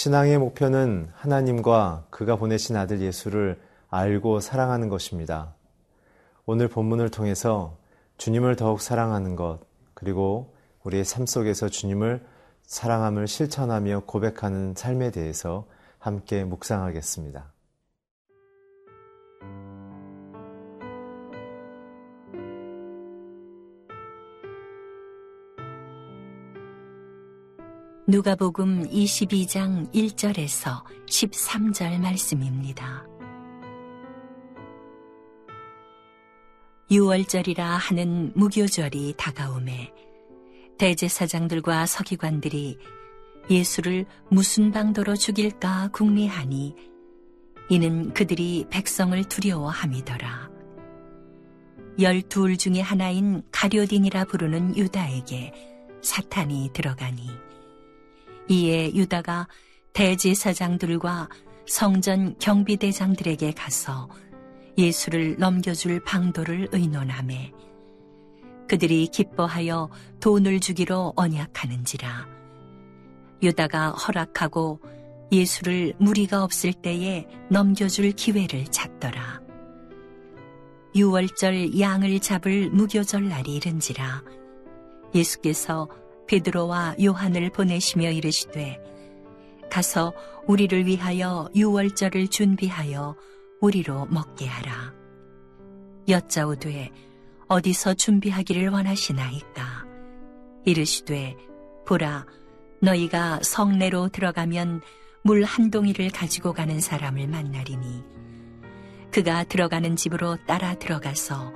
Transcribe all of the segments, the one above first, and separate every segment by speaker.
Speaker 1: 신앙의 목표는 하나님과 그가 보내신 아들 예수를 알고 사랑하는 것입니다. 오늘 본문을 통해서 주님을 더욱 사랑하는 것, 그리고 우리의 삶 속에서 주님을 사랑함을 실천하며 고백하는 삶에 대해서 함께 묵상하겠습니다.
Speaker 2: 누가복음 22장 1절에서 13절 말씀입니다. 6월절이라 하는 무교절이 다가오매 대제사장들과 서기관들이 예수를 무슨 방도로 죽일까 궁리하니 이는 그들이 백성을 두려워함이더라. 열둘 중에 하나인 가료딘이라 부르는 유다에게 사탄이 들어가니 이에 유다가 대제사장들과 성전 경비대장들에게 가서 예수를 넘겨줄 방도를 의논하매 그들이 기뻐하여 돈을 주기로 언약하는지라 유다가 허락하고 예수를 무리가 없을 때에 넘겨줄 기회를 찾더라. 유월절 양을 잡을 무교절 날이 이른지라 예수께서 베드로와 요한을 보내시며 이르시되 가서 우리를 위하여 유월절을 준비하여 우리로 먹게 하라. 여짜오되 어디서 준비하기를 원하시나이까? 이르시되 보라 너희가 성내로 들어가면 물 한 동이를 가지고 가는 사람을 만나리니 그가 들어가는 집으로 따라 들어가서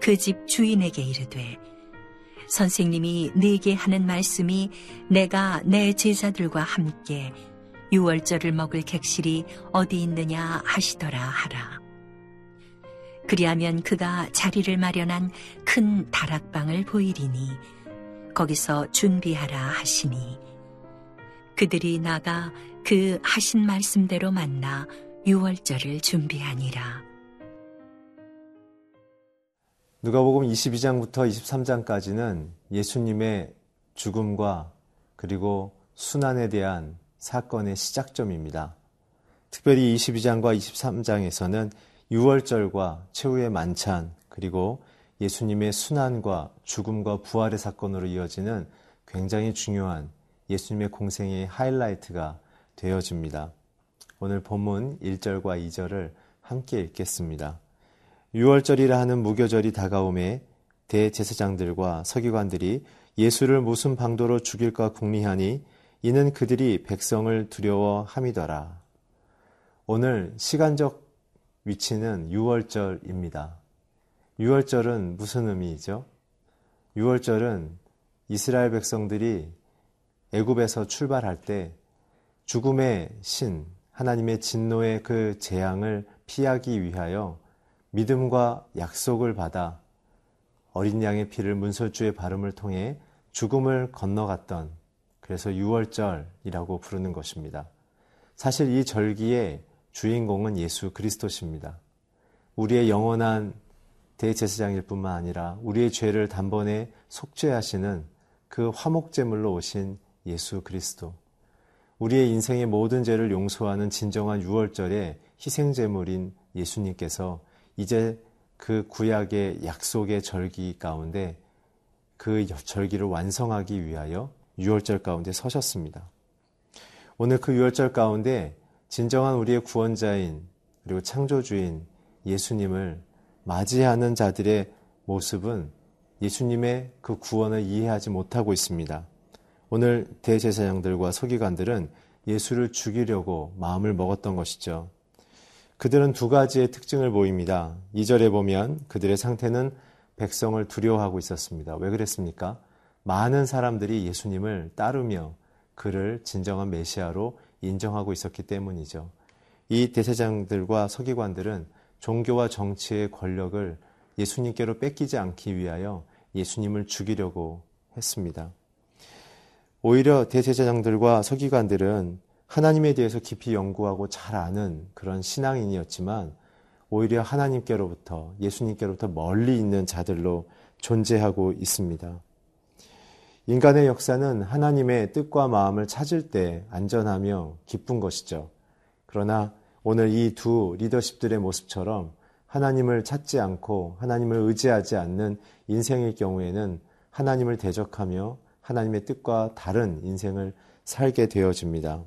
Speaker 2: 그 집 주인에게 이르되 선생님이 네게 하는 말씀이 내가 내 제자들과 함께 유월절을 먹을 객실이 어디 있느냐 하시더라 하라. 그리하면 그가 자리를 마련한 큰 다락방을 보이리니 거기서 준비하라 하시니 그들이 나가 그 하신 말씀대로 만나 유월절을 준비하니라.
Speaker 1: 누가복음 22장부터 23장까지는 예수님의 죽음과 그리고 순환에 대한 사건의 시작점입니다. 특별히 22장과 23장에서는 6월절과 최후의 만찬 그리고 예수님의 순환과 죽음과 부활의 사건으로 이어지는 굉장히 중요한 예수님의 공생의 하이라이트가 되어집니다. 오늘 본문 1절과 2절을 함께 읽겠습니다. 6월절이라 하는 무교절이 다가오매 대제사장들과 서기관들이 예수를 무슨 방도로 죽일까 궁리하니 이는 그들이 백성을 두려워함이더라. 오늘 시간적 위치는 6월절입니다. 6월절은 무슨 의미이죠? 6월절은 이스라엘 백성들이 애굽에서 출발할 때 죽음의 신 하나님의 진노의 그 재앙을 피하기 위하여 믿음과 약속을 받아 어린 양의 피를 문설주의 발음을 통해 죽음을 건너갔던 그래서 6월절이라고 부르는 것입니다. 사실 이 절기의 주인공은 예수 그리스도십니다. 우리의 영원한 대제사장일 뿐만 아니라 우리의 죄를 단번에 속죄하시는 그 화목제물로 오신 예수 그리스도. 우리의 인생의 모든 죄를 용서하는 진정한 6월절의 희생제물인 예수님께서 이제 그 구약의 약속의 절기 가운데 그 절기를 완성하기 위하여 6월절 가운데 서셨습니다. 오늘 그 6월절 가운데 진정한 우리의 구원자인 그리고 창조주인 예수님을 맞이하는 자들의 모습은 예수님의 그 구원을 이해하지 못하고 있습니다. 오늘 대제사장들과 서기관들은 예수를 죽이려고 마음을 먹었던 것이죠. 그들은 두 가지의 특징을 보입니다. 2절에 보면 그들의 상태는 백성을 두려워하고 있었습니다. 왜 그랬습니까? 많은 사람들이 예수님을 따르며 그를 진정한 메시아로 인정하고 있었기 때문이죠. 이 대세장들과 서기관들은 종교와 정치의 권력을 예수님께로 뺏기지 않기 위하여 예수님을 죽이려고 했습니다. 오히려 대제사장들과 서기관들은 하나님에 대해서 깊이 연구하고 잘 아는 그런 신앙인이었지만 오히려 하나님께로부터 예수님께로부터 멀리 있는 자들로 존재하고 있습니다. 인간의 역사는 하나님의 뜻과 마음을 찾을 때 안전하며 기쁜 것이죠. 그러나 오늘 이 두 리더십들의 모습처럼 하나님을 찾지 않고 하나님을 의지하지 않는 인생의 경우에는 하나님을 대적하며 하나님의 뜻과 다른 인생을 살게 되어집니다.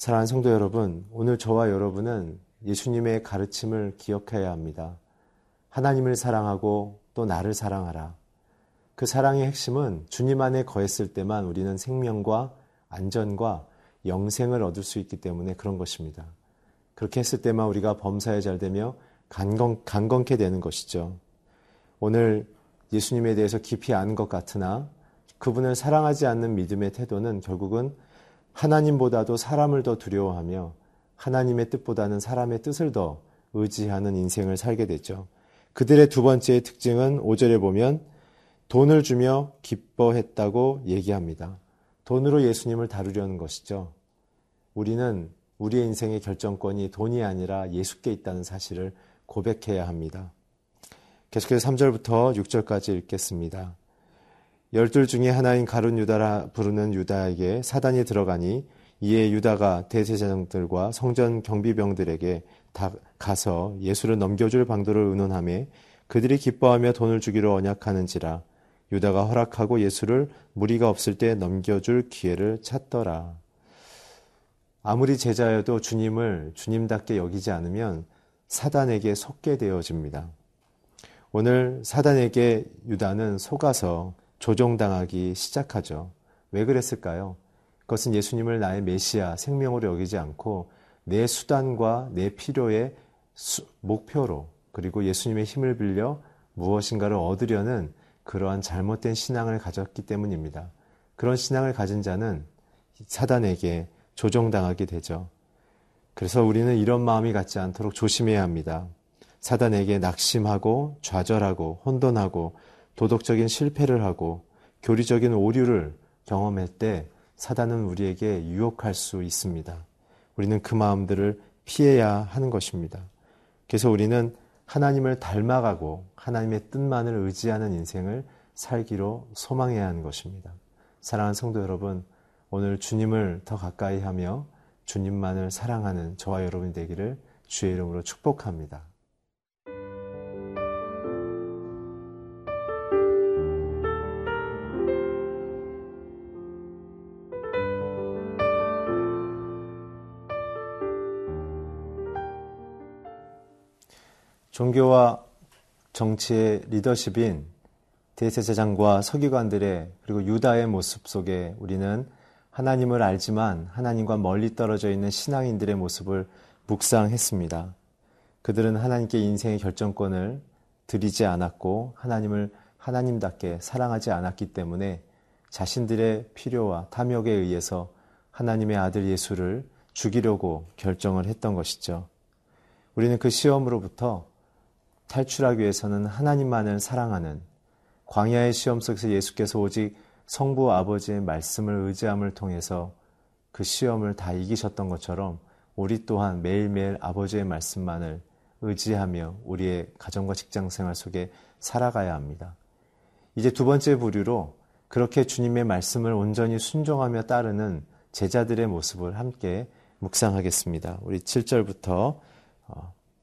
Speaker 1: 사랑하는 성도 여러분, 오늘 저와 여러분은 예수님의 가르침을 기억해야 합니다. 하나님을 사랑하고 또 나를 사랑하라. 그 사랑의 핵심은 주님 안에 거했을 때만 우리는 생명과 안전과 영생을 얻을 수 있기 때문에 그런 것입니다. 그렇게 했을 때만 우리가 범사에 잘 되며 강건, 강건케 되는 것이죠. 오늘 예수님에 대해서 깊이 아는 것 같으나 그분을 사랑하지 않는 믿음의 태도는 결국은 하나님보다도 사람을 더 두려워하며 하나님의 뜻보다는 사람의 뜻을 더 의지하는 인생을 살게 되죠. 그들의 두 번째 특징은 5절에 보면 돈을 주며 기뻐했다고 얘기합니다. 돈으로 예수님을 다루려는 것이죠. 우리는 우리의 인생의 결정권이 돈이 아니라 예수께 있다는 사실을 고백해야 합니다. 계속해서 3절부터 6절까지 읽겠습니다. 열둘 중에 하나인 가룟 유다라 부르는 유다에게 사단이 들어가니 이에 유다가 대제사장들과 성전 경비병들에게 다 가서 예수를 넘겨줄 방도를 의논하며 그들이 기뻐하며 돈을 주기로 언약하는지라 유다가 허락하고 예수를 무리가 없을 때 넘겨줄 기회를 찾더라. 아무리 제자여도 주님을 주님답게 여기지 않으면 사단에게 속게 되어집니다. 오늘 사단에게 유다는 속아서 조종당하기 시작하죠. 왜 그랬을까요? 그것은 예수님을 나의 메시아, 생명으로 여기지 않고 내 수단과 내 필요의 수, 목표로 그리고 예수님의 힘을 빌려 무엇인가를 얻으려는 그러한 잘못된 신앙을 가졌기 때문입니다. 그런 신앙을 가진 자는 사단에게 조종당하게 되죠. 그래서 우리는 이런 마음이 갖지 않도록 조심해야 합니다. 사단에게 낙심하고 좌절하고 혼돈하고 도덕적인 실패를 하고 교리적인 오류를 경험할 때 사단은 우리에게 유혹할 수 있습니다. 우리는 그 마음들을 피해야 하는 것입니다. 그래서 우리는 하나님을 닮아가고 하나님의 뜻만을 의지하는 인생을 살기로 소망해야 하는 것입니다. 사랑하는 성도 여러분, 오늘 주님을 더 가까이 하며 주님만을 사랑하는 저와 여러분이 되기를 주의 이름으로 축복합니다. 종교와 정치의 리더십인 대제사장과 서기관들의 그리고 유다의 모습 속에 우리는 하나님을 알지만 하나님과 멀리 떨어져 있는 신앙인들의 모습을 묵상했습니다. 그들은 하나님께 인생의 결정권을 드리지 않았고 하나님을 하나님답게 사랑하지 않았기 때문에 자신들의 필요와 탐욕에 의해서 하나님의 아들 예수를 죽이려고 결정을 했던 것이죠. 우리는 그 시험으로부터 탈출하기 위해서는 하나님만을 사랑하는 광야의 시험 속에서 예수께서 오직 성부 아버지의 말씀을 의지함을 통해서 그 시험을 다 이기셨던 것처럼 우리 또한 매일매일 아버지의 말씀만을 의지하며 우리의 가정과 직장 생활 속에 살아가야 합니다. 이제 두 번째 부류로 그렇게 주님의 말씀을 온전히 순종하며 따르는 제자들의 모습을 함께 묵상하겠습니다. 우리 7절부터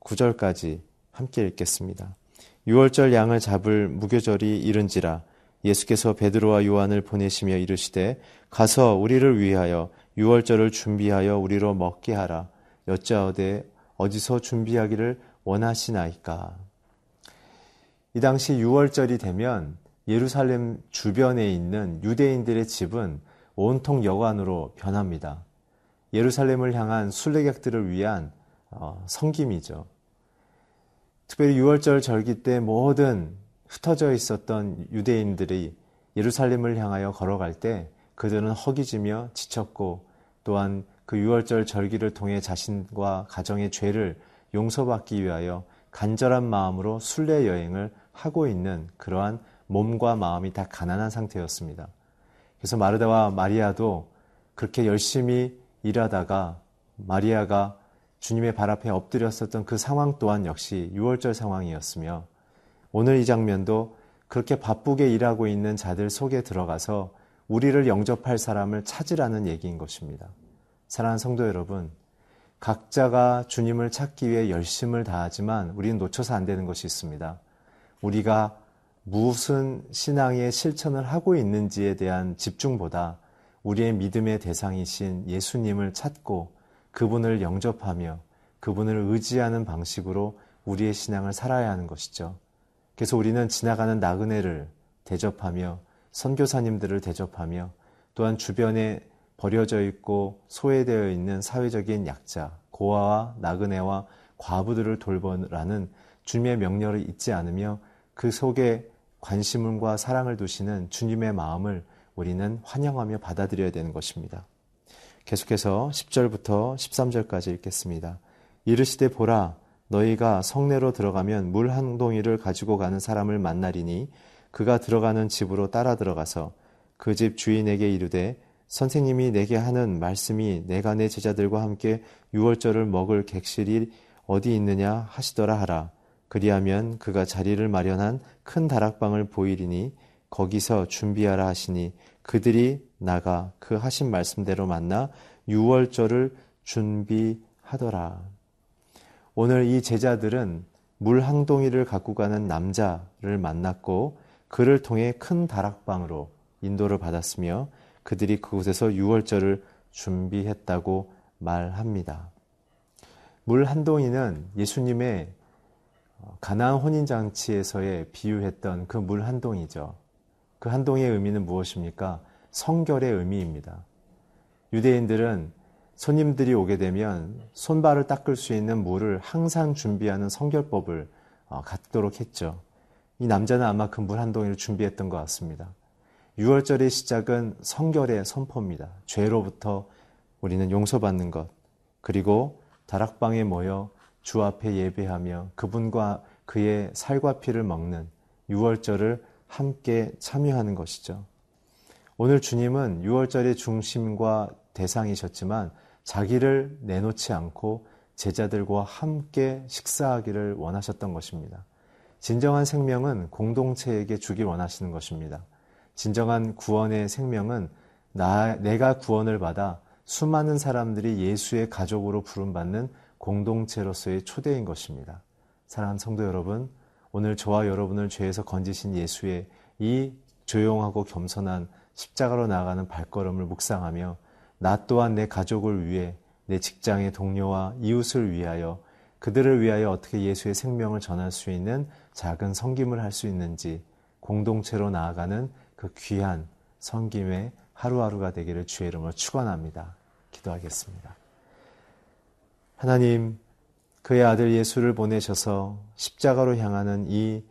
Speaker 1: 9절까지 어, 함께 읽겠습니다. 6월절 양을 잡을 무교절이 이른지라 예수께서 베드로와 요한을 보내시며 이르시되 가서 우리를 위하여 유월절을 준비하여 우리로 먹게 하라. 여짜오되 어디서 준비하기를 원하시나이까. 이 당시 유월절이 되면 예루살렘 주변에 있는 유대인들의 집은 온통 여관으로 변합니다. 예루살렘을 향한 순례객들을 위한 어, 성김이죠. 특별히 유월절 절기 때 모든 흩어져 있었던 유대인들이 예루살렘을 향하여 걸어갈 때 그들은 허기지며 지쳤고 또한 그 유월절 절기를 통해 자신과 가정의 죄를 용서받기 위하여 간절한 마음으로 순례 여행을 하고 있는 그러한 몸과 마음이 다 가난한 상태였습니다. 그래서 마르다와 마리아도 그렇게 열심히 일하다가 마리아가 주님의 발 앞에 엎드렸었던 그 상황 또한 역시 유월절 상황이었으며 오늘 이 장면도 그렇게 바쁘게 일하고 있는 자들 속에 들어가서 우리를 영접할 사람을 찾으라는 얘기인 것입니다. 사랑하는 성도 여러분, 각자가 주님을 찾기 위해 열심을 다하지만 우리는 놓쳐서 안 되는 것이 있습니다. 우리가 무슨 신앙의 실천을 하고 있는지에 대한 집중보다 우리의 믿음의 대상이신 예수님을 찾고 그분을 영접하며 그분을 의지하는 방식으로 우리의 신앙을 살아야 하는 것이죠. 그래서 우리는 지나가는 나그네를 대접하며 선교사님들을 대접하며 또한 주변에 버려져 있고 소외되어 있는 사회적인 약자, 고아와 나그네와 과부들을 돌보라는 주님의 명령을 잊지 않으며 그 속에 관심과 사랑을 두시는 주님의 마음을 우리는 환영하며 받아들여야 되는 것입니다. 계속해서 10절부터 13절까지 읽겠습니다. 이르시되 보라 너희가 성내로 들어가면 물 한 동이를 가지고 가는 사람을 만나리니 그가 들어가는 집으로 따라 들어가서 그 집 주인에게 이르되 선생님이 내게 하는 말씀이 내가 내 제자들과 함께 유월절을 먹을 객실이 어디 있느냐 하시더라 하라. 그리하면 그가 자리를 마련한 큰 다락방을 보이리니 거기서 준비하라 하시니 그들이 나가 그 하신 말씀대로 만나 유월절을 준비하더라. 오늘 이 제자들은 물 항동이를 갖고 가는 남자를 만났고 그를 통해 큰 다락방으로 인도를 받았으며 그들이 그곳에서 유월절을 준비했다고 말합니다. 물 한 동이는 예수님의 가나안 혼인 장치에서의 비유했던 그 물 한 동이죠. 그 한 동의 의미는 무엇입니까? 성결의 의미입니다. 유대인들은 손님들이 오게 되면 손발을 닦을 수 있는 물을 항상 준비하는 성결법을 어, 갖도록 했죠. 이 남자는 아마 그 물 한 동이를 준비했던 것 같습니다. 6월절의 시작은 성결의 선포입니다. 죄로부터 우리는 용서받는 것, 그리고 다락방에 모여 주 앞에 예배하며 그분과 그의 살과 피를 먹는 6월절을 함께 참여하는 것이죠. 오늘 주님은 6월절의 중심과 대상이셨지만 자기를 내놓지 않고 제자들과 함께 식사하기를 원하셨던 것입니다. 진정한 생명은 공동체에게 주길 원하시는 것입니다. 진정한 구원의 생명은 나, 내가 구원을 받아 수많은 사람들이 예수의 가족으로 부름받는 공동체로서의 초대인 것입니다. 사랑하는 성도 여러분, 오늘 저와 여러분을 죄에서 건지신 예수의 이 조용하고 겸손한 십자가로 나아가는 발걸음을 묵상하며 나 또한 내 가족을 위해 내 직장의 동료와 이웃을 위하여 그들을 위하여 어떻게 예수의 생명을 전할 수 있는 작은 성김을 할 수 있는지 공동체로 나아가는 그 귀한 성김의 하루하루가 되기를 주의 이름으로 축원합니다. 기도하겠습니다. 하나님, 그의 아들 예수를 보내셔서 십자가로 향하는 이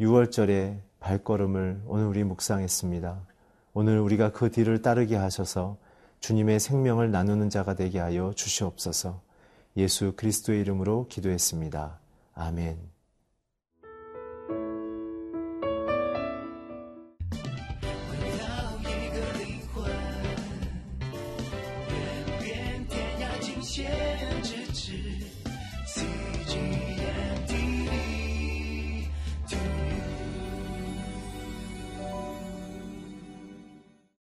Speaker 1: 6월절의 발걸음을 오늘 우리 묵상했습니다. 오늘 우리가 그 뒤를 따르게 하셔서 주님의 생명을 나누는 자가 되게 하여 주시옵소서. 예수 그리스도의 이름으로 기도했습니다. 아멘.